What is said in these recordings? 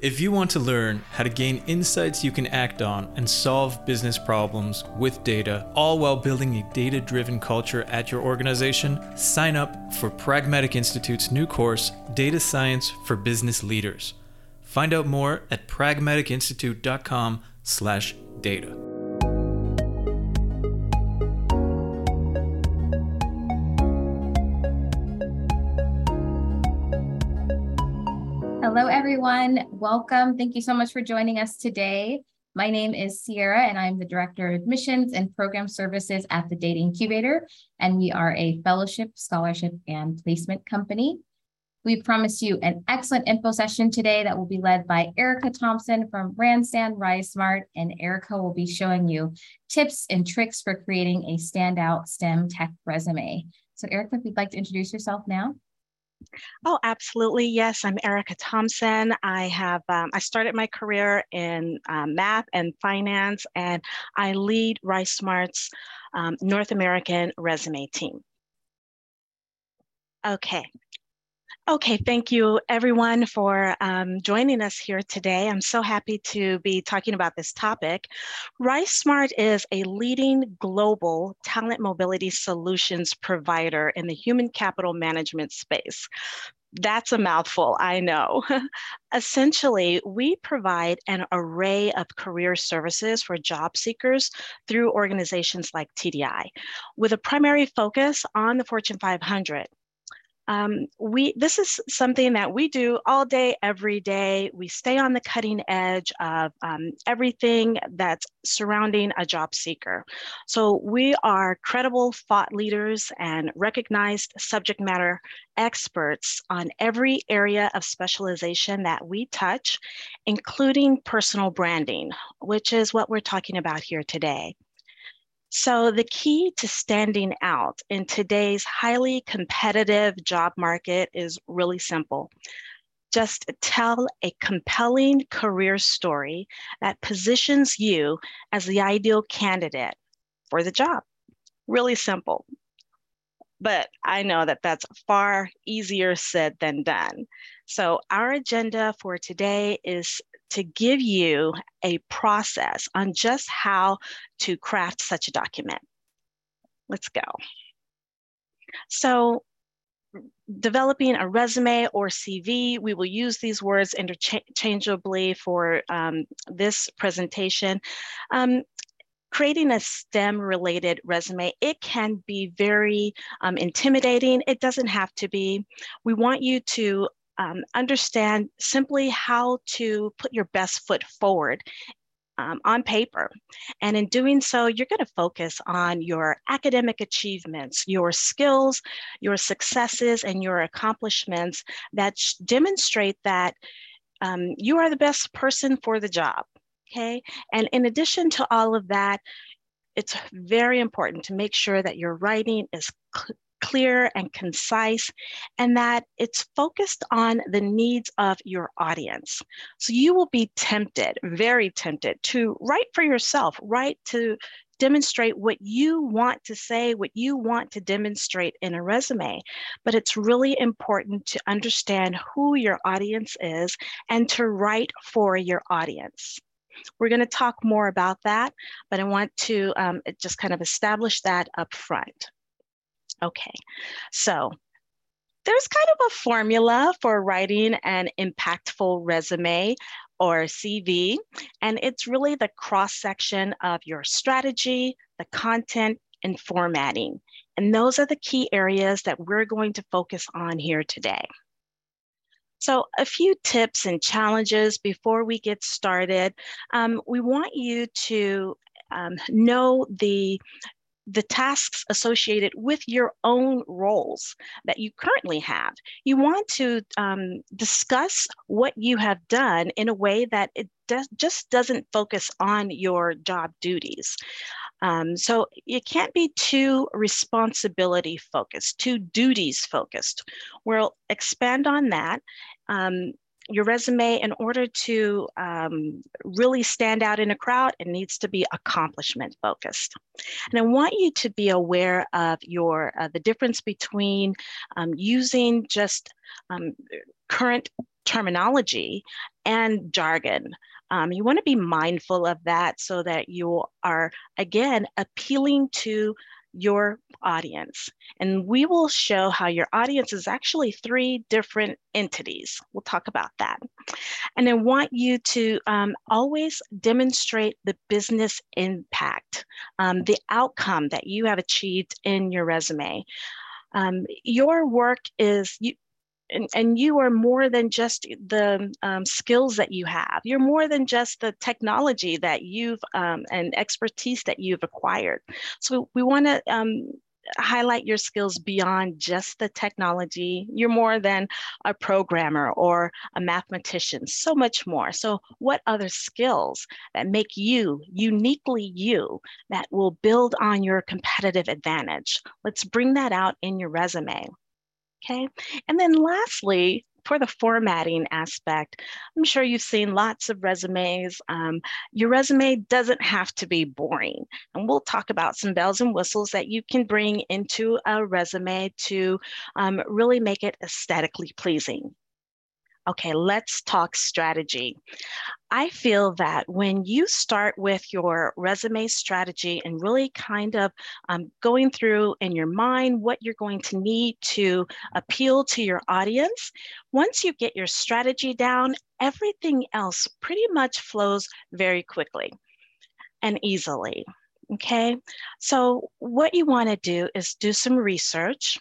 If you want to learn how to gain insights you can act on and solve business problems with data, all while building a data driven culture at your organization, sign up for Pragmatic Institute's new course, Data Science for Business Leaders. Find out more at pragmaticinstitute.com/data. Hello, everyone. Welcome. Thank you so much for joining us today. My name is Sierra, and I'm the Director of Admissions and Program Services at the Data Incubator. And we are a fellowship, scholarship, and placement company. We promise you an excellent info session today that will be led by Erica Thompson from Randstad RiseSmart, And Erica will be showing you tips and tricks for creating a standout STEM tech resume. So, Erica, if you'd like to introduce yourself now. Oh, absolutely. Yes, I'm Erica Thompson. I have um, I started my career in um, math and finance, and I lead RiseSmart's um, North American resume team. Okay, Okay, thank you everyone for um, joining us here today. I'm so happy to be talking about this topic. RiseSmart is a leading global talent mobility solutions provider in the human capital management space. That's a mouthful, I know. Essentially, we provide an array of career services for job seekers through organizations like TDI, with a primary focus on the Fortune 500 um, we this is something that we do all day, every day. We stay on the cutting edge of um, everything that's surrounding a job seeker. So we are credible thought leaders and recognized subject matter experts on every area of specialization that we touch, including personal branding, which is what we're talking about here today. So, the key to standing out in today's highly competitive job market is really simple. Just tell a compelling career story that positions you as the ideal candidate for the job. Really simple. But I know that that's far easier said than done. So, our agenda for today is to give you a process on just how to craft such a document. Let's go. So developing a resume or CV, we will use these words interchangeably for um, this presentation. Um, creating a STEM related resume, it can be very um, intimidating. It doesn't have to be. We want you to um, understand simply how to put your best foot forward um, on paper. And in doing so, you're going to focus on your academic achievements, your skills, your successes, and your accomplishments that demonstrate that um, you are the best person for the job. Okay. And in addition to all of that, it's very important to make sure that your writing is clear and concise, and that it's focused on the needs of your audience. So you will be tempted, very tempted, to write for yourself, write to demonstrate what you want to say, what you want to demonstrate in a resume. But it's really important to understand who your audience is and to write for your audience. We're going to talk more about that, but I want to um, just kind of establish that up front. Okay, so there's kind of a formula for writing an impactful resume or CV, and it's really the cross section of your strategy, the content, and formatting. And those are the key areas that we're going to focus on here today. So a few tips and challenges before we get started. Um, we want you to um, know the the tasks associated with your own roles that you currently have. You want to um, discuss what you have done in a way that it does, just doesn't focus on your job duties. Um, so it can't be too responsibility focused, too duties focused. We'll expand on that. Um, your resume, in order to um, really stand out in a crowd, it needs to be accomplishment focused. And I want you to be aware of your uh, the difference between um, using just um, current terminology and jargon. Um, you want to be mindful of that so that you are, again, appealing to your audience. And we will show how your audience is actually three different entities. We'll talk about that. And I want you to um, always demonstrate the business impact, um, the outcome that you have achieved in your resume. Um, your work is, you, and, and you are more than just the um, skills that you have. You're more than just the technology that you've um, and expertise that you've acquired. So we want to um, highlight your skills beyond just the technology. You're more than a programmer or a mathematician, so much more. So, what other skills that make you uniquely you that will build on your competitive advantage? Let's bring that out in your resume. Okay. And then lastly, for the formatting aspect, I'm sure you've seen lots of resumes. Um, your resume doesn't have to be boring. And we'll talk about some bells and whistles that you can bring into a resume to um, really make it aesthetically pleasing. Okay, let's talk strategy. I feel that when you start with your resume strategy and really kind of um, going through in your mind what you're going to need to appeal to your audience, once you get your strategy down, everything else pretty much flows very quickly and easily. Okay, so what you want to do is do some research,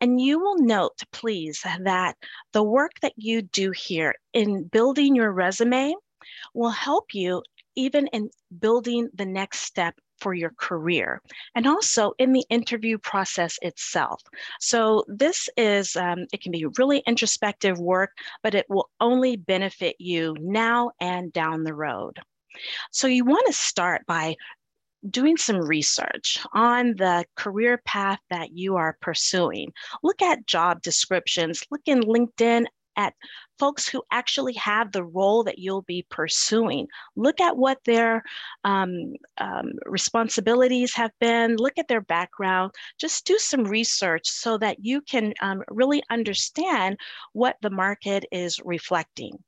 and you will note, please, that the work that you do here in building your resume will help you even in building the next step for your career and also in the interview process itself. So, this is, um, it can be really introspective work, but it will only benefit you now and down the road. So, you want to start by doing some research on the career path that you are pursuing. Look at job descriptions, look in LinkedIn at folks who actually have the role that you'll be pursuing. Look at what their um, um, responsibilities have been, look at their background, just do some research so that you can um, really understand what the market is reflecting.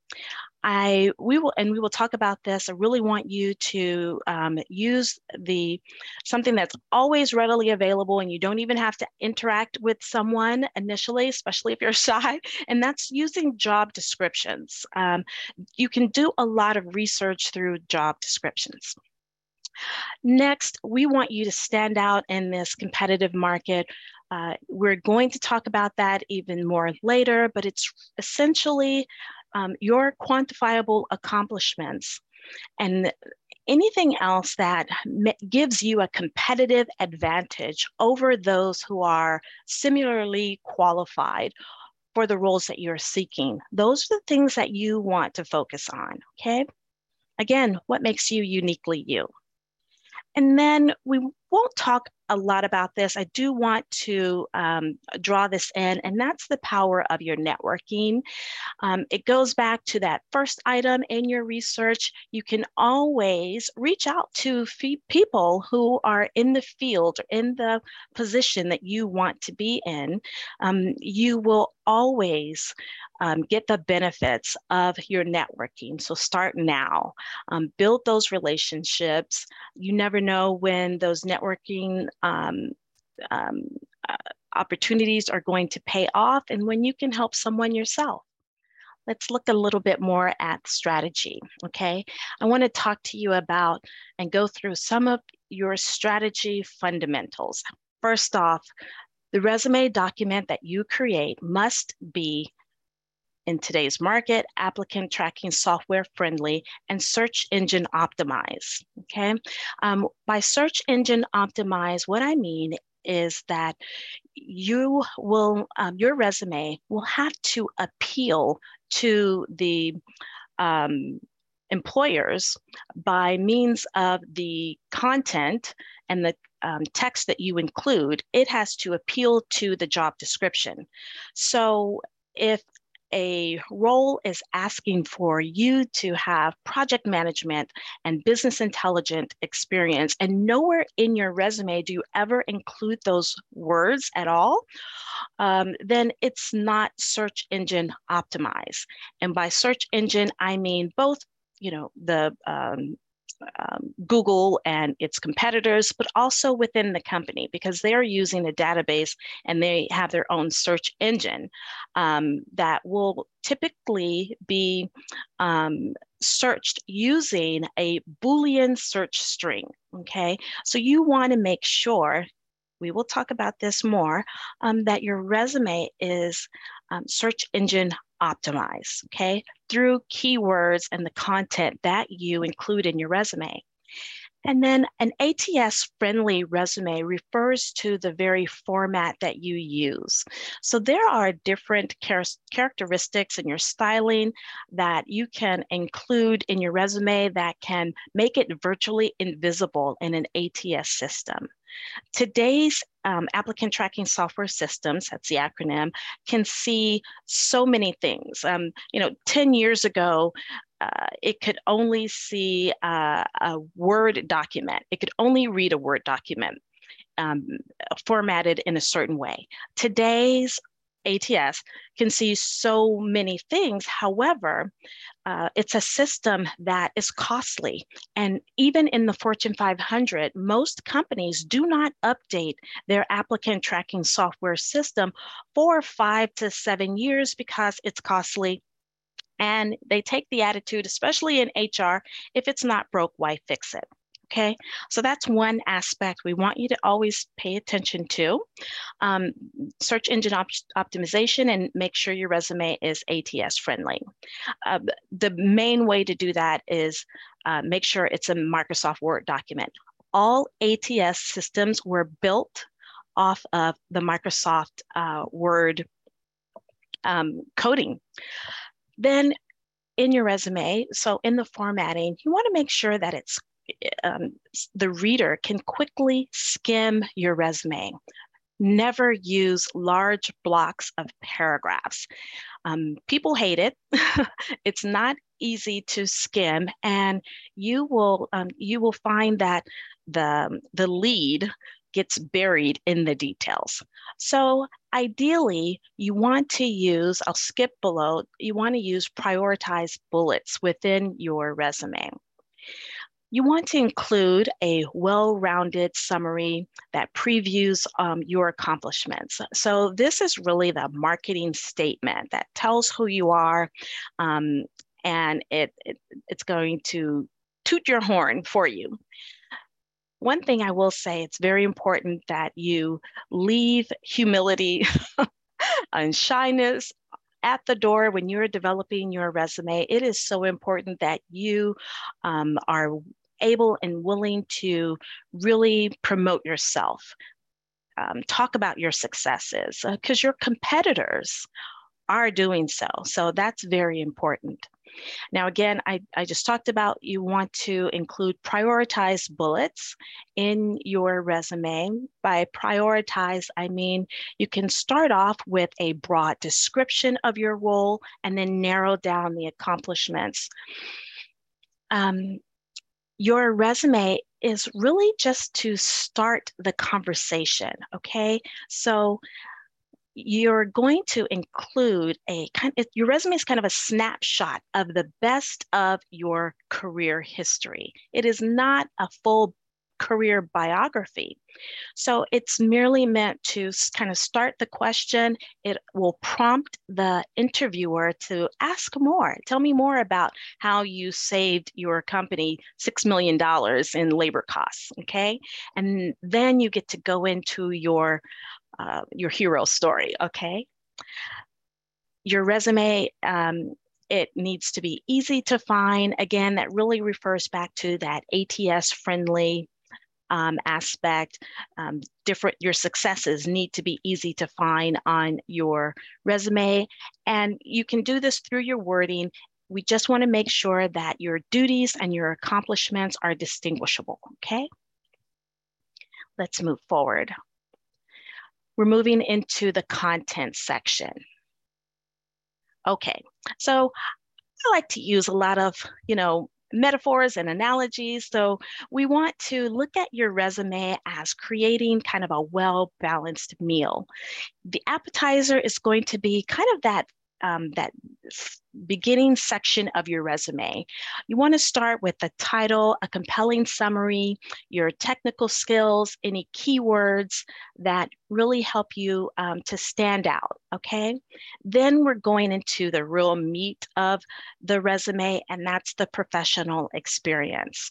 I we will and we will talk about this. I really want you to um, use the something that's always readily available, and you don't even have to interact with someone initially, especially if you're shy. And that's using job descriptions. Um, you can do a lot of research through job descriptions. Next, we want you to stand out in this competitive market. Uh, we're going to talk about that even more later, but it's essentially um, your quantifiable accomplishments and anything else that gives you a competitive advantage over those who are similarly qualified for the roles that you're seeking. Those are the things that you want to focus on, okay? Again, what makes you uniquely you? And then we won't talk a lot about this. I do want to um, draw this in, and that's the power of your networking. Um, it goes back to that first item in your research. You can always reach out to people who are in the field, or in the position that you want to be in. Um, you will always um, get the benefits of your networking. So start now, um, build those relationships. You never know when those networking um, um, uh, opportunities are going to pay off and when you can help someone yourself. Let's look a little bit more at strategy, okay? I wanna talk to you about and go through some of your strategy fundamentals. First off, the resume document that you create must be in today's market, applicant tracking software friendly, and search engine optimize. Okay. Um, by search engine optimize, what I mean is that you will, um, your resume will have to appeal to the um, employers by means of the content and the um, text that you include, it has to appeal to the job description. So if a role is asking for you to have project management and business intelligence experience, and nowhere in your resume do you ever include those words at all, um, then it's not search engine optimized. And by search engine, I mean both you know the um, um, Google and its competitors, but also within the company because they are using a database and they have their own search engine um, that will typically be um, searched using a Boolean search string. Okay, so you want to make sure. We will talk about this more, um, that your resume is um, search engine optimized, okay, through keywords and the content that you include in your resume. And then an ATS friendly resume refers to the very format that you use. So there are different char characteristics in your styling that you can include in your resume that can make it virtually invisible in an ATS system. Today's um, applicant tracking software systems, that's the acronym, can see so many things. Um, you know, 10 years ago, uh, it could only see uh, a Word document. It could only read a Word document um, formatted in a certain way. Today's ATS can see so many things. However, uh, it's a system that is costly. And even in the Fortune 500, most companies do not update their applicant tracking software system for five to seven years because it's costly. And they take the attitude, especially in HR, if it's not broke, why fix it? Okay, so that's one aspect we want you to always pay attention to. Um, search engine op optimization and make sure your resume is ATS friendly. Uh, the main way to do that is uh, make sure it's a Microsoft Word document. All ATS systems were built off of the Microsoft uh, Word um, coding. Then in your resume, so in the formatting, you want to make sure that it's um, the reader can quickly skim your resume. Never use large blocks of paragraphs. Um, people hate it. it's not easy to skim, and you will um, you will find that the the lead gets buried in the details. So ideally, you want to use, I'll skip below, you want to use prioritized bullets within your resume. You want to include a well-rounded summary that previews um, your accomplishments. So this is really the marketing statement that tells who you are um, and it, it, it's going to toot your horn for you. One thing I will say, it's very important that you leave humility and shyness at the door when you're developing your resume. It is so important that you um, are able and willing to really promote yourself, um, talk about your successes, because uh, your competitors are doing so. So that's very important. Now, again, I, I just talked about you want to include prioritized bullets in your resume. By prioritize, I mean you can start off with a broad description of your role and then narrow down the accomplishments. Um, your resume is really just to start the conversation, okay? So you're going to include a kind of, your resume is kind of a snapshot of the best of your career history. It is not a full career biography. So it's merely meant to kind of start the question. It will prompt the interviewer to ask more. Tell me more about how you saved your company $6 million in labor costs, okay? And then you get to go into your, uh, your hero story, okay? Your resume um, it needs to be easy to find. Again, that really refers back to that ATS friendly um, aspect. Um, different your successes need to be easy to find on your resume, and you can do this through your wording. We just want to make sure that your duties and your accomplishments are distinguishable. Okay. Let's move forward. We're moving into the content section. Okay, so I like to use a lot of, you know, metaphors and analogies. So we want to look at your resume as creating kind of a well-balanced meal. The appetizer is going to be kind of that um, that beginning section of your resume. You want to start with the title, a compelling summary, your technical skills, any keywords that really help you um, to stand out, okay? Then we're going into the real meat of the resume, and that's the professional experience.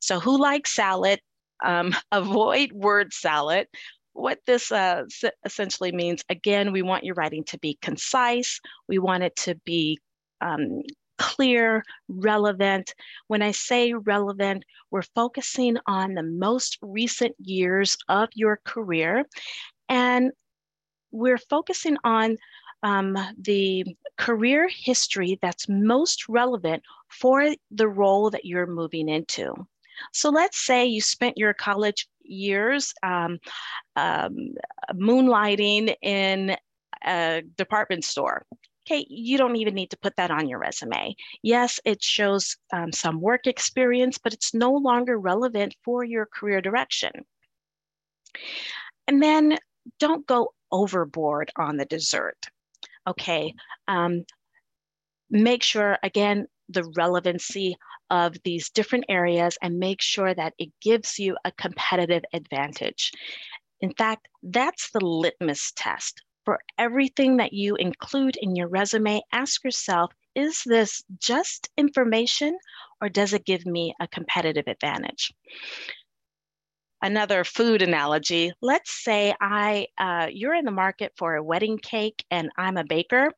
So who likes salad? Um, avoid word salad what this uh, essentially means, again, we want your writing to be concise. We want it to be um, clear, relevant. When I say relevant, we're focusing on the most recent years of your career. And we're focusing on um, the career history that's most relevant for the role that you're moving into. So let's say you spent your college years um, um, moonlighting in a department store. Okay, you don't even need to put that on your resume. Yes, it shows um, some work experience, but it's no longer relevant for your career direction. And then don't go overboard on the dessert. Okay, um, make sure, again, the relevancy of these different areas and make sure that it gives you a competitive advantage. In fact, that's the litmus test. For everything that you include in your resume, ask yourself, is this just information or does it give me a competitive advantage? Another food analogy, let's say I, uh, you're in the market for a wedding cake and I'm a baker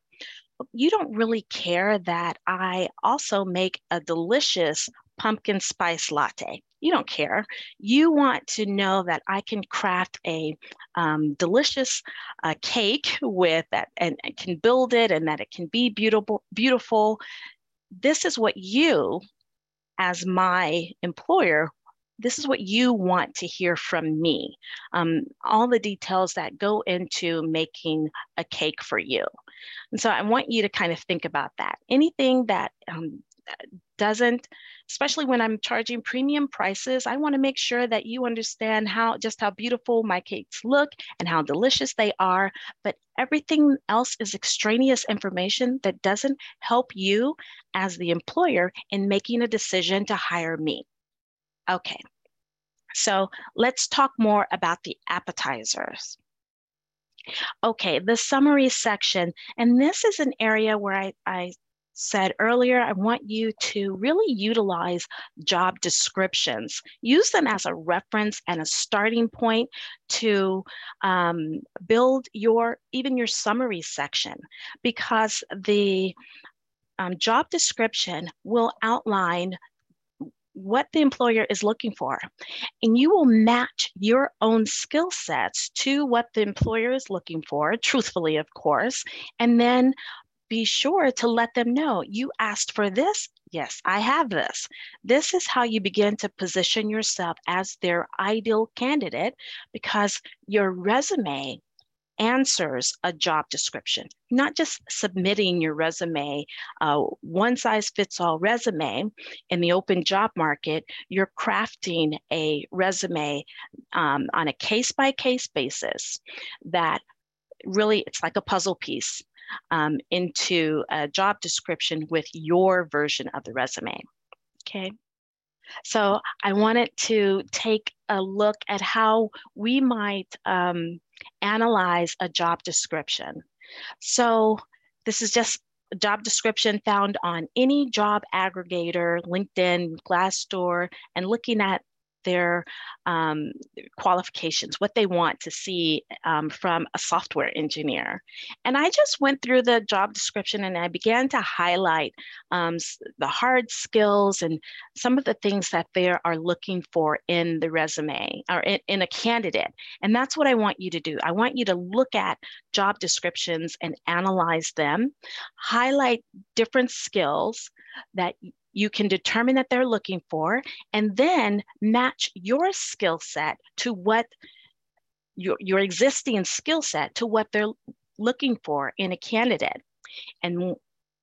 you don't really care that I also make a delicious pumpkin spice latte. You don't care. You want to know that I can craft a um, delicious uh, cake with that and, and can build it and that it can be beautiful. Beautiful. This is what you, as my employer, this is what you want to hear from me. Um, all the details that go into making a cake for you. And so I want you to kind of think about that. Anything that um, doesn't, especially when I'm charging premium prices, I want to make sure that you understand how just how beautiful my cakes look and how delicious they are. But everything else is extraneous information that doesn't help you as the employer in making a decision to hire me. Okay, so let's talk more about the appetizers. Okay, the summary section, and this is an area where I, I said earlier, I want you to really utilize job descriptions. Use them as a reference and a starting point to um, build your, even your summary section, because the um, job description will outline what the employer is looking for. And you will match your own skill sets to what the employer is looking for, truthfully, of course, and then be sure to let them know you asked for this. Yes, I have this. This is how you begin to position yourself as their ideal candidate because your resume answers a job description, not just submitting your resume, uh, one size fits all resume in the open job market. You're crafting a resume um, on a case by case basis that really it's like a puzzle piece um, into a job description with your version of the resume. Okay. So I wanted to take a look at how we might um, analyze a job description. So this is just a job description found on any job aggregator, LinkedIn, Glassdoor, and looking at their um, qualifications, what they want to see um, from a software engineer. And I just went through the job description and I began to highlight um, the hard skills and some of the things that they are looking for in the resume or in, in a candidate. And that's what I want you to do. I want you to look at job descriptions and analyze them, highlight different skills that you can determine that they're looking for and then match your skill set to what your, your existing skill set to what they're looking for in a candidate. And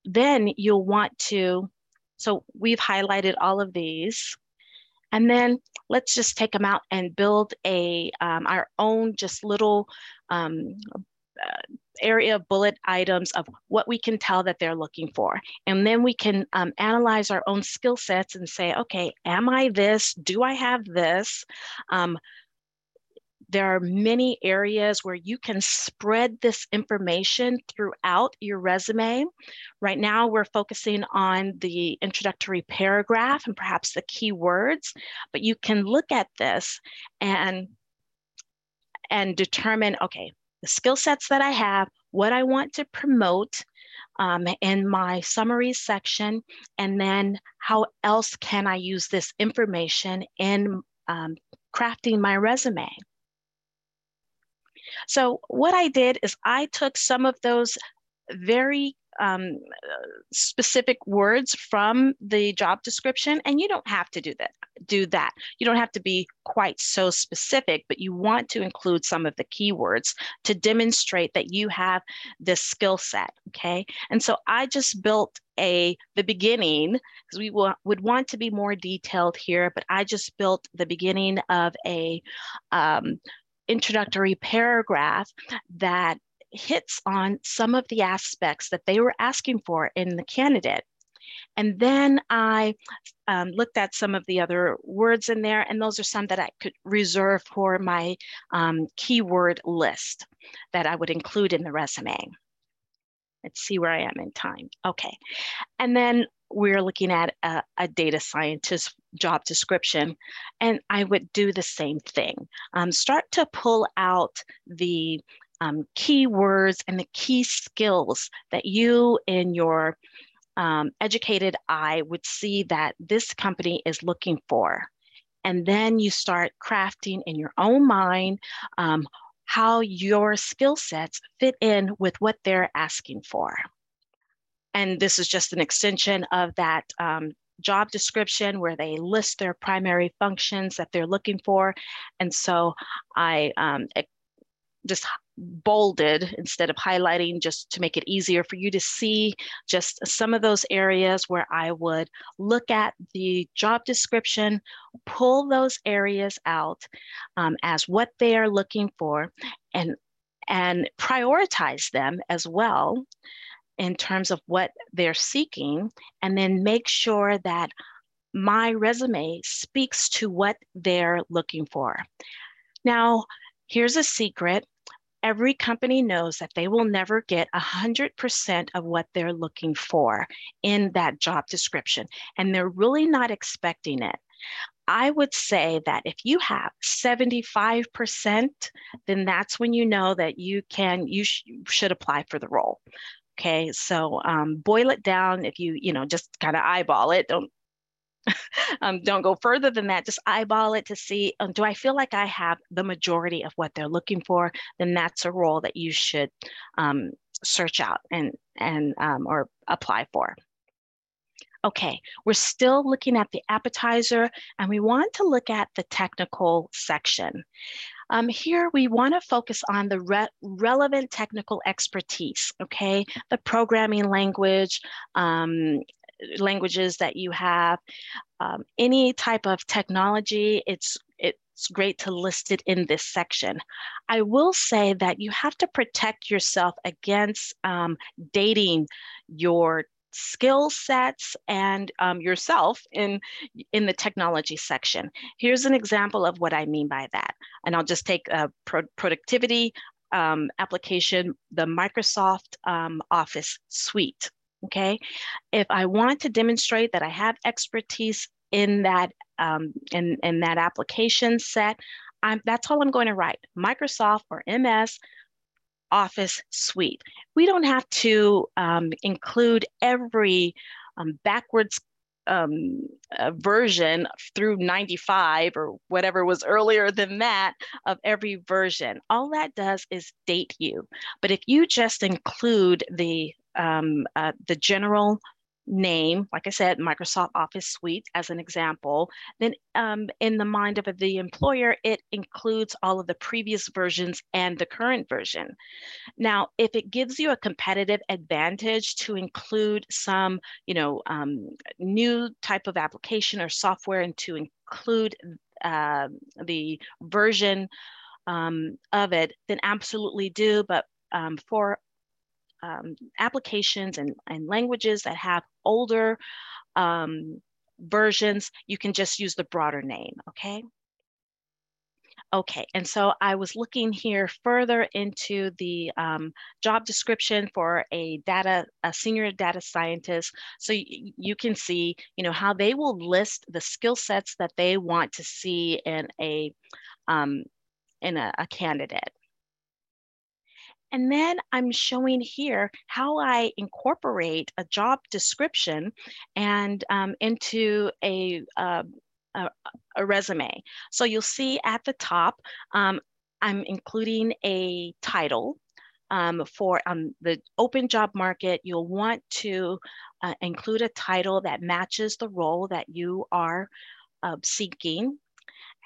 then you'll want to, so we've highlighted all of these. And then let's just take them out and build a um, our own just little um, uh, area bullet items of what we can tell that they're looking for. And then we can um, analyze our own skill sets and say, okay, am I this? Do I have this? Um, there are many areas where you can spread this information throughout your resume. Right now, we're focusing on the introductory paragraph and perhaps the keywords, but you can look at this and and determine, okay, the skill sets that I have, what I want to promote um, in my summary section, and then how else can I use this information in um, crafting my resume. So what I did is I took some of those very um, specific words from the job description, and you don't have to do that. Do that. You don't have to be quite so specific, but you want to include some of the keywords to demonstrate that you have this skill set. Okay, and so I just built a the beginning because we w- would want to be more detailed here, but I just built the beginning of a um, introductory paragraph that hits on some of the aspects that they were asking for in the candidate. And then I um, looked at some of the other words in there, and those are some that I could reserve for my um, keyword list that I would include in the resume. Let's see where I am in time. Okay. And then we're looking at a, a, data scientist job description, and I would do the same thing. Um, start to pull out the um, keywords and the key skills that you in your um, educated eye would see that this company is looking for. And then you start crafting in your own mind um, how your skill sets fit in with what they're asking for. And this is just an extension of that um, job description where they list their primary functions that they're looking for. And so I um, just bolded instead of highlighting just to make it easier for you to see just some of those areas where I would look at the job description, pull those areas out um, as what they are looking for and and prioritize them as well in terms of what they're seeking, and then make sure that my resume speaks to what they're looking for. Now, here's a secret. Every company knows that they will never get 100% of what they're looking for in that job description, and they're really not expecting it. I would say that if you have 75%, then that's when you know that you can, you sh- should apply for the role. Okay, so um, boil it down. If you, you know, just kind of eyeball it, don't um, don't go further than that. Just eyeball it to see, um, do I feel like I have the majority of what they're looking for? Then that's a role that you should um, search out and and um, or apply for. Okay, we're still looking at the appetizer and we want to look at the technical section. Um, here we want to focus on the re relevant technical expertise, okay? The programming language, um, languages that you have, um, any type of technology, it's, it's great to list it in this section. I will say that you have to protect yourself against um, dating your skill sets and um, yourself in, in the technology section. Here's an example of what I mean by that. And I'll just take a pro productivity um, application, the Microsoft um, Office suite, okay? If I want to demonstrate that I have expertise in that, um, in, in that application set, I'm, that's all I'm going to write, Microsoft or MS Office suite. We don't have to um, include every um, backwards um, uh, version through 95 or whatever was earlier than that of every version. All that does is date you. But if you just include the um, uh, the general name, like I said, Microsoft Office Suite as an example, then um, in the mind of the employer, it includes all of the previous versions and the current version. Now, if it gives you a competitive advantage to include some, you know, um, new type of application or software and to include uh, the version um, of it, then absolutely do. But um, for um, applications and, and languages that have older um, versions, you can just use the broader name, okay? Okay, and so I was looking here further into the um, job description for a data, a senior data scientist. So you can see, you know, how they will list the skill sets that they want to see in a, um, in a, a candidate. And then I'm showing here how I incorporate a job description and um, into a, uh, a, a, resume. So you'll see at the top, um, I'm including a title um, for um, the open job market. You'll want to uh, include a title that matches the role that you are uh, seeking.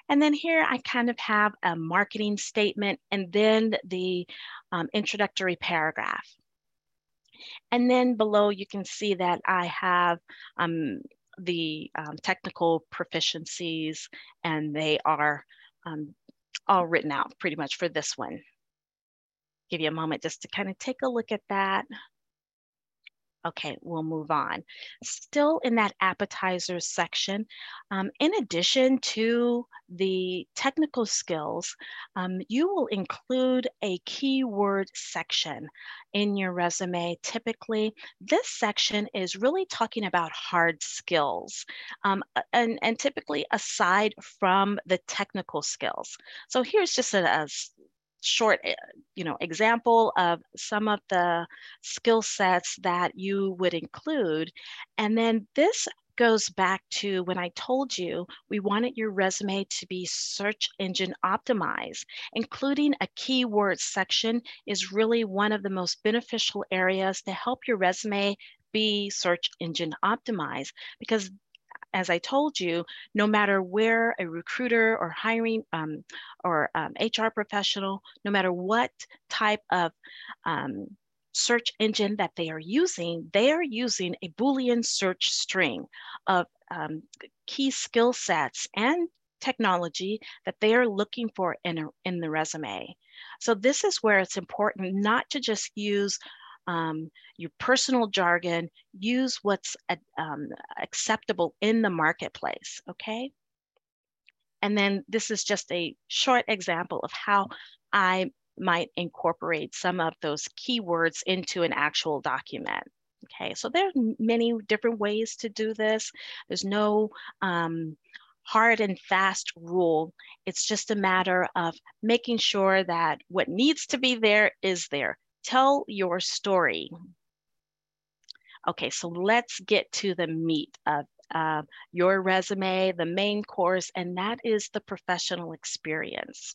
And then here I kind of have a marketing statement and then the um, introductory paragraph. And then below you can see that I have um, the um, technical proficiencies and they are um, all written out pretty much for this one. Give you a moment just to kind of take a look at that. Okay, we'll move on. Still in that appetizers section, um, in addition to the technical skills, um, you will include a keyword section in your resume. Typically, this section is really talking about hard skills um, and, and typically aside from the technical skills. So here's just a, a short eh, you know example of some of the skill sets that you would include and then this goes back to when I told you we wanted your resume to be search engine optimized. Including a keyword section is really one of the most beneficial areas to help your resume be search engine optimized because as I told you, no matter where a recruiter or hiring um, or um, HR professional, no matter what type of um, search engine that they are using, they are using a Boolean search string of um, key skill sets and technology that they are looking for in, a, in the resume. So this is where it's important not to just use um, your personal jargon, use what's um, acceptable in the marketplace, okay? And then this is just a short example of how I might incorporate some of those keywords into an actual document. Okay, so there are many different ways to do this. There's no um, hard and fast rule. It's just a matter of making sure that what needs to be there is there. Tell your story. Okay, so let's get to the meat of uh, your resume, the main course, and that is the professional experience.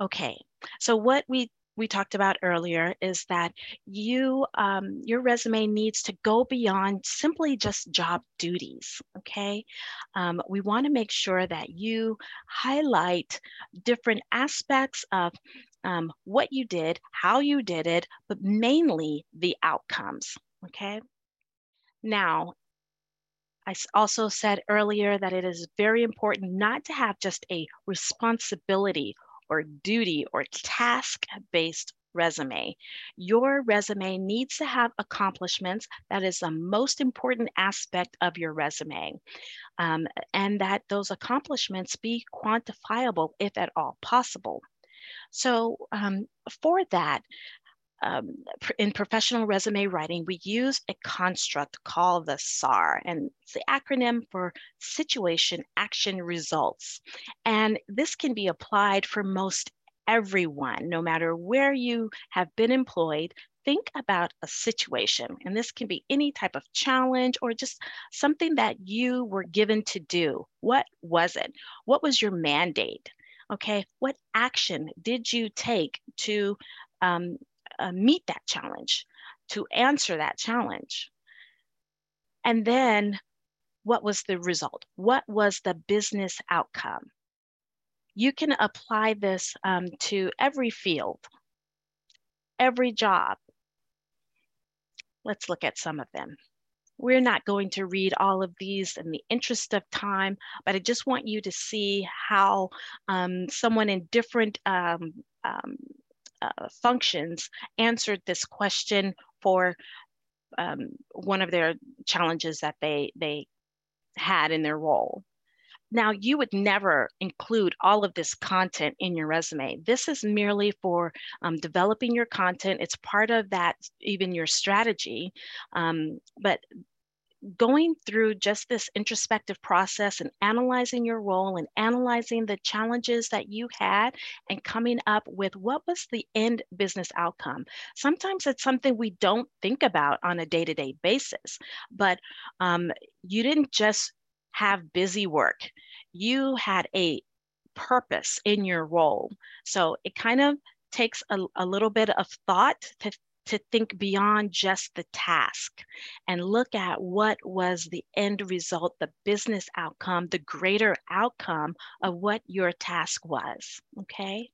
Okay, so what we we talked about earlier is that you um, your resume needs to go beyond simply just job duties okay um, we want to make sure that you highlight different aspects of um, what you did, how you did it, but mainly the outcomes, okay? Now, I also said earlier that it is very important not to have just a responsibility or duty or task-based resume. Your resume needs to have accomplishments. That is the most important aspect of your resume. Um, and that those accomplishments be quantifiable if at all possible. So um, for that, um, in professional resume writing, we use a construct called the SAR, and it's the acronym for Situation Action Results. And this can be applied for most everyone, no matter where you have been employed. Think about a situation, and this can be any type of challenge or just something that you were given to do. What was it? What was your mandate? Okay, what action did you take to um, uh, meet that challenge, to answer that challenge? And then what was the result? What was the business outcome? You can apply this um, to every field, every job. Let's look at some of them. We're not going to read all of these in the interest of time, but I just want you to see how um, someone in different um, um, uh, functions answered this question for um, one of their challenges that they, they had in their role. Now, you would never include all of this content in your resume. This is merely for um, developing your content. It's part of that, even your strategy. Um, but going through just this introspective process and analyzing your role and analyzing the challenges that you had and coming up with what was the end business outcome. Sometimes it's something we don't think about on a day to day basis, but um, you didn't just have busy work, you had a purpose in your role. So it kind of takes a, a little bit of thought to to think beyond just the task and look at what was the end result, the business outcome, the greater outcome of what your task was. Okay,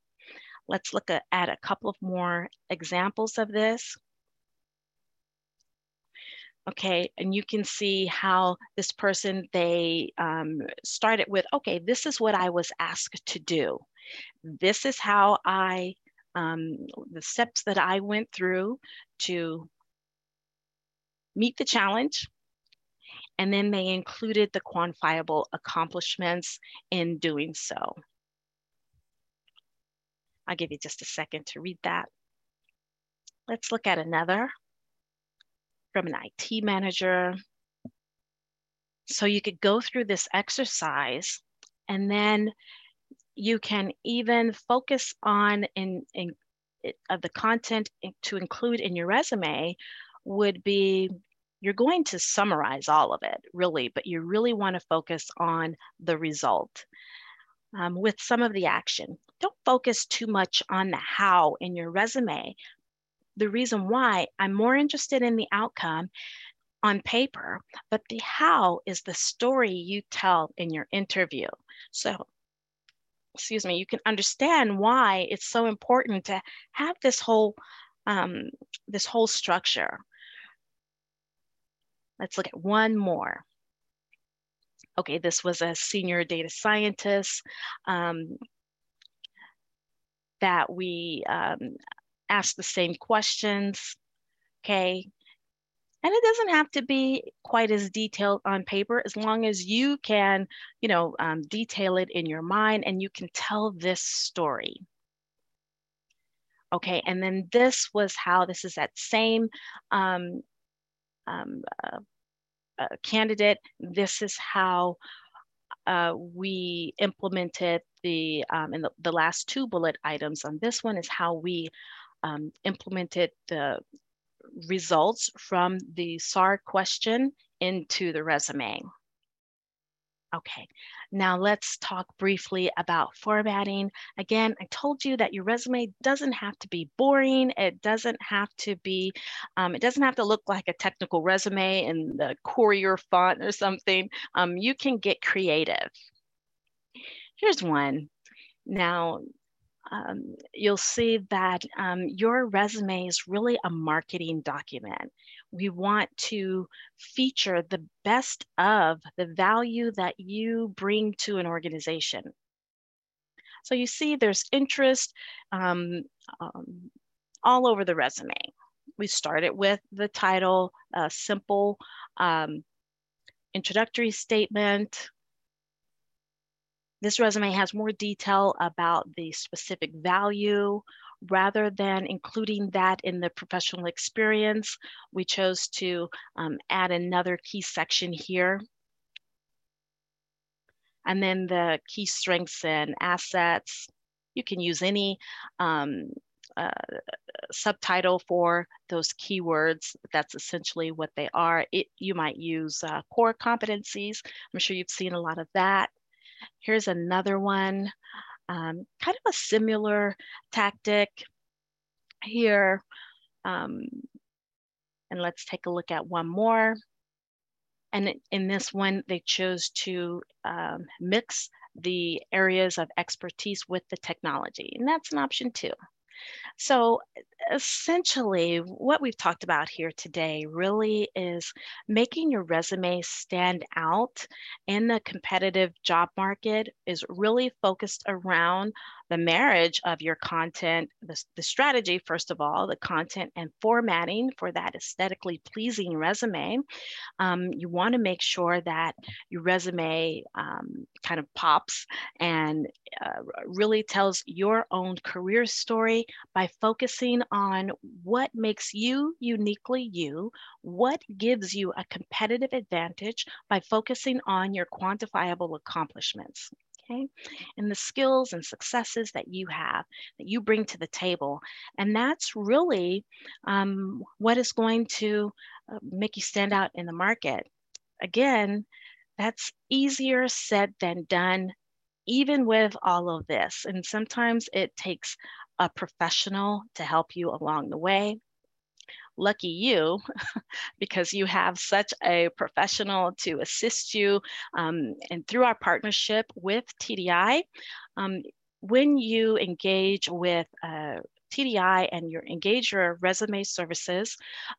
let's look at, a couple of more examples of this. Okay, and you can see how this person, they um, started with, okay, this is what I was asked to do. This is how I um, the steps that I went through to meet the challenge. And then they included the quantifiable accomplishments in doing so. I'll give you just a second to read that. Let's look at another from an IT manager. So you could go through this exercise and then you can even focus on in, in of the content to include in your resume would be you're going to summarize all of it really but you really want to focus on the result um, with some of the action. Don't focus too much on the how in your resume. The reason why i'm more interested in the outcome on paper but the how is the story you tell in your interview. So excuse me, you can understand why it's so important to have this whole um, this whole structure. Let's look at one more. Okay, this was a senior data scientist um, that we um, asked the same questions. Okay, and it doesn't have to be quite as detailed on paper as long as you can you know um, detail it in your mind and you can tell this story. Okay and then this was how this is that same um, um, uh, uh, candidate. This is how uh, we implemented the um, in the, the last two bullet items on this one is how we um, implemented the results from the SAR question into the resume. Okay, now let's talk briefly about formatting. Again, I told you that your resume doesn't have to be boring. It doesn't have to be, um, it doesn't have to look like a technical resume in the Courier font or something. Um, you can get creative. Here's one. Now, um, you'll see that um, your resume is really a marketing document. We want to feature the best of the value that you bring to an organization. So you see there's interest um, um all over the resume. We started with the title, a simple um, introductory statement, this resume has more detail about the specific value rather than including that in the professional experience. We chose to um, add another key section here. And then the key strengths and assets. You can use any um, uh, subtitle for those keywords. That's essentially what they are. It, you might use uh, core competencies. I'm sure you've seen a lot of that. Here's another one, um, kind of a similar tactic here. Um, and let's take a look at one more. And in this one, they chose to um, mix the areas of expertise with the technology, and that's an option too. So essentially, what we've talked about here today really is making your resume stand out in the competitive job market is really focused around the marriage of your content, the, the strategy, first of all, the content and formatting for that aesthetically pleasing resume. Um, you want to make sure that your resume um, kind of pops and uh, really tells your own career story by focusing on what makes you uniquely you, what gives you a competitive advantage by focusing on your quantifiable accomplishments okay? And the skills and successes that you have, that you bring to the table. And that's really um, what is going to uh, make you stand out in the market. Again, that's easier said than done, even with all of this. And sometimes it takes a professional to help you along the way lucky you because you have such a professional to assist you. Um, and through our partnership with TDI, um, when you engage with uh, TDI and you engage your resume services,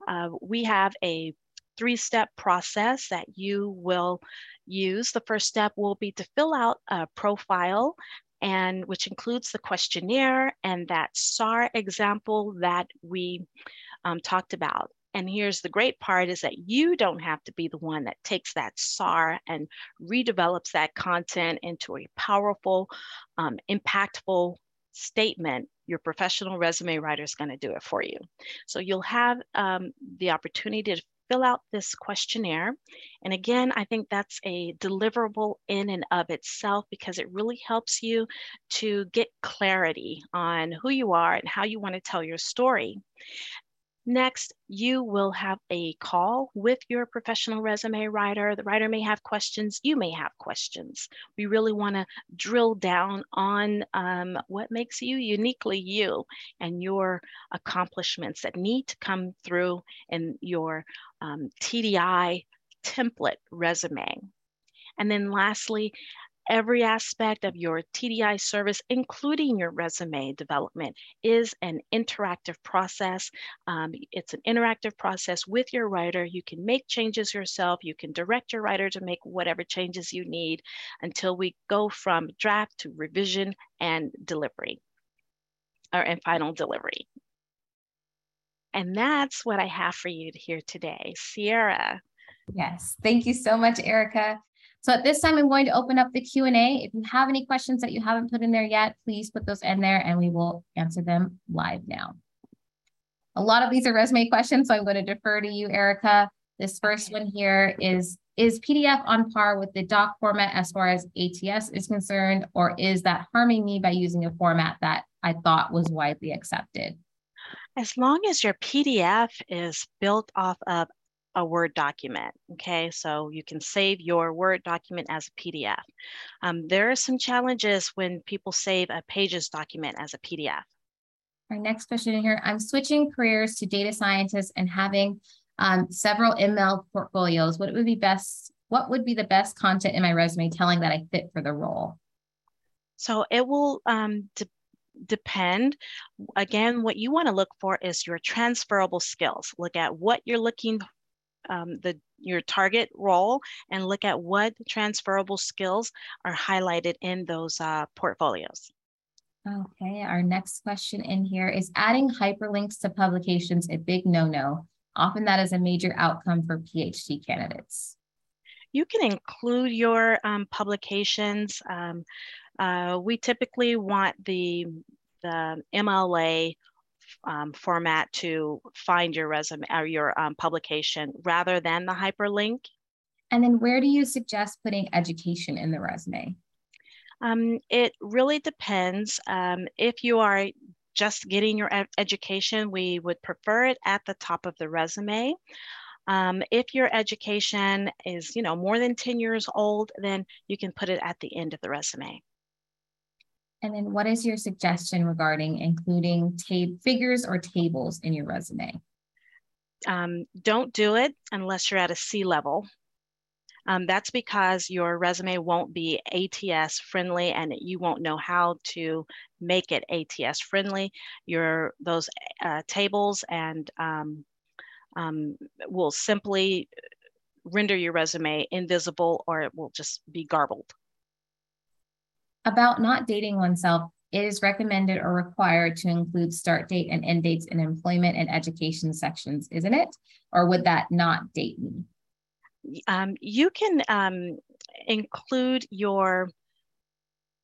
uh, we have a three-step process that you will use. The first step will be to fill out a profile and which includes the questionnaire and that SAR example that we um, talked about. And here's the great part is that you don't have to be the one that takes that SAR and redevelops that content into a powerful, um, impactful statement. Your professional resume writer is going to do it for you. So you'll have um, the opportunity to fill out this questionnaire. And again, I think that's a deliverable in and of itself because it really helps you to get clarity on who you are and how you want to tell your story. Next, you will have a call with your professional resume writer. The writer may have questions, you may have questions. We really want to drill down on um, what makes you uniquely you and your accomplishments that need to come through in your um, TDI template resume. And then lastly, every aspect of your TDI service, including your resume development, is an interactive process. Um, it's an interactive process with your writer. You can make changes yourself. You can direct your writer to make whatever changes you need until we go from draft to revision and delivery, or and final delivery. And that's what I have for you here today. Sierra. Yes, thank you so much, Erica. So at this time, I'm going to open up the Q&A. If you have any questions that you haven't put in there yet, please put those in there and we will answer them live now. A lot of these are resume questions, so I'm going to defer to you, Erica. This first one here is, is PDF on par with the doc format as far as ATS is concerned, or is that harming me by using a format that I thought was widely accepted? As long as your PDF is built off of a Word document. Okay, so you can save your Word document as a PDF. Um, there are some challenges when people save a Pages document as a PDF. Our next question in here, I'm switching careers to data scientist and having um, several ML portfolios. What would be best? What would be the best content in my resume telling that I fit for the role? So it will um, de depend. Again, what you want to look for is your transferable skills. Look at what you're looking um, the your target role and look at what transferable skills are highlighted in those uh, portfolios. Okay, our next question in here is adding hyperlinks to publications a big no-no. Often that is a major outcome for PhD candidates. You can include your um, publications. Um, uh, we typically want the, the MLA um, format to find your resume or your um, publication rather than the hyperlink. And then where do you suggest putting education in the resume? Um, it really depends. Um, if you are just getting your ed education, we would prefer it at the top of the resume. Um, if your education is, you know, more than 10 years old, then you can put it at the end of the resume. And then what is your suggestion regarding including figures or tables in your resume? Um, don't do it unless you're at a C level. Um, that's because your resume won't be ATS friendly and you won't know how to make it ATS friendly. Your those uh, tables and um, um, will simply render your resume invisible or it will just be garbled. About not dating oneself, it is recommended or required to include start date and end dates in employment and education sections, isn't it? Or would that not date me? Um, you can um, include your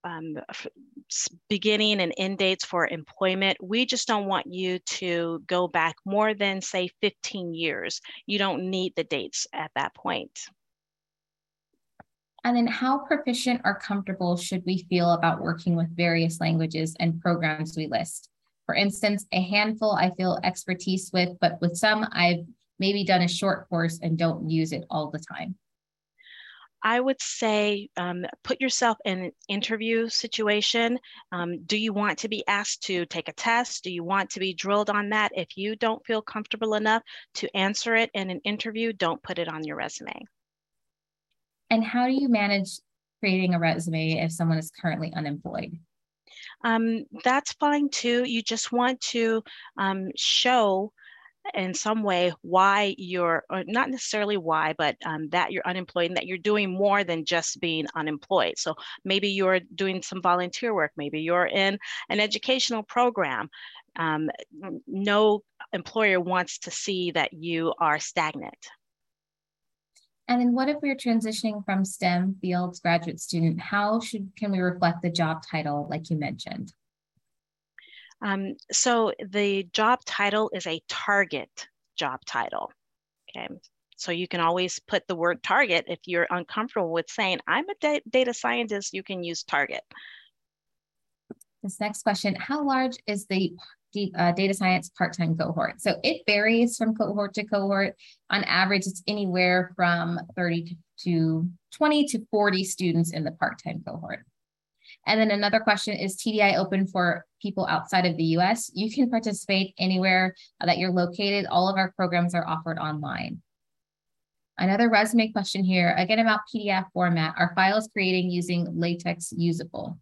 um, beginning and end dates for employment. We just don't want you to go back more than, say, 15 years. You don't need the dates at that point. And then how proficient or comfortable should we feel about working with various languages and programs we list? For instance, a handful I feel expertise with, but with some I've maybe done a short course and don't use it all the time. I would say um, put yourself in an interview situation. Um, do you want to be asked to take a test? Do you want to be drilled on that? If you don't feel comfortable enough to answer it in an interview, don't put it on your resume. And how do you manage creating a resume if someone is currently unemployed? Um, that's fine too. You just want to um, show in some way why you're, not necessarily why, but um, that you're unemployed and that you're doing more than just being unemployed. So maybe you're doing some volunteer work, maybe you're in an educational program. Um, no employer wants to see that you are stagnant. And then what if we're transitioning from STEM fields graduate student? How should can we reflect the job title like you mentioned? Um, so the job title is a target job title. Okay. So you can always put the word target if you're uncomfortable with saying, I'm a data scientist, you can use target. This next question, how large is the uh, data science part-time cohort. So it varies from cohort to cohort. On average, it's anywhere from 30 to 20 to 40 students in the part-time cohort. And then another question is TDI open for people outside of the US? You can participate anywhere that you're located. All of our programs are offered online. Another resume question here, again about PDF format. Are files creating using LaTeX usable?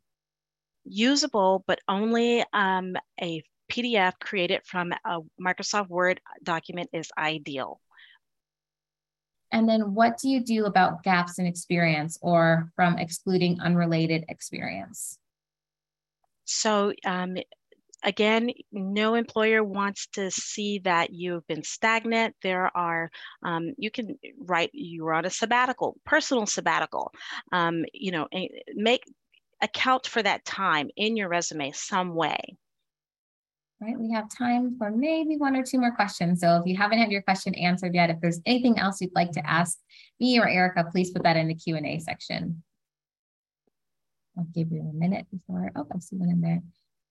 Usable, but only um, a PDF created from a Microsoft Word document is ideal. And then what do you do about gaps in experience or from excluding unrelated experience? So um, again, no employer wants to see that you've been stagnant. There are, um, you can write, you were on a sabbatical, personal sabbatical, um, you know, make, account for that time in your resume some way right? We have time for maybe one or two more questions. So if you haven't had your question answered yet, if there's anything else you'd like to ask me or Erica, please put that in the Q&A section. I'll give you a minute before, oh, I see one in there.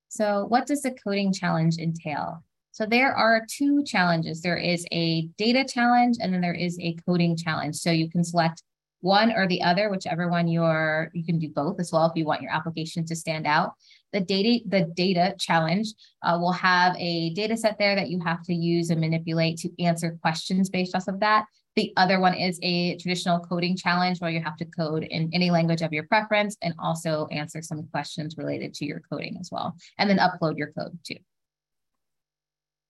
So what does the coding challenge entail? So there are two challenges. There is a data challenge and then there is a coding challenge. So you can select one or the other, whichever one you're, you can do both as well if you want your application to stand out. The data, the data challenge uh, will have a data set there that you have to use and manipulate to answer questions based off of that. The other one is a traditional coding challenge where you have to code in any language of your preference and also answer some questions related to your coding as well, and then upload your code too.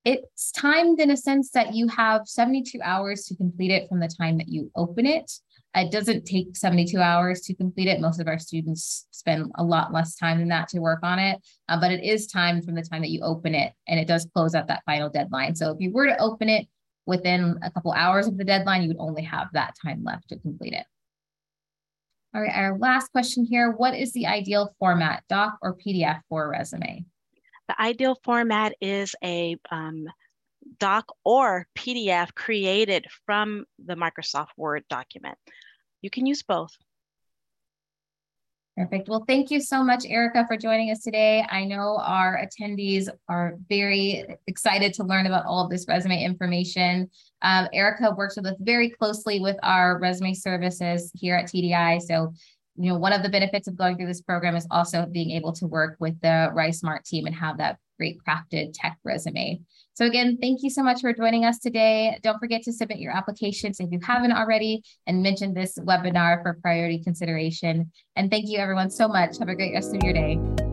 It's timed in a sense that you have 72 hours to complete it from the time that you open it. It doesn't take 72 hours to complete it. Most of our students spend a lot less time than that to work on it, uh, but it is timed from the time that you open it and it does close at that final deadline. So if you were to open it within a couple hours of the deadline, you would only have that time left to complete it. All right, our last question here. What is the ideal format, doc or PDF for a resume? The ideal format is a um, doc or PDF created from the Microsoft Word document. You can use both. Perfect. Well, thank you so much, Erica, for joining us today. I know our attendees are very excited to learn about all of this resume information. Um, Erica works with us very closely with our resume services here at TDI. So you know, one of the benefits of going through this program is also being able to work with the RiseSmart team and have that great crafted tech resume. So again, thank you so much for joining us today. Don't forget to submit your applications if you haven't already and mention this webinar for priority consideration. And thank you everyone so much. Have a great rest of your day.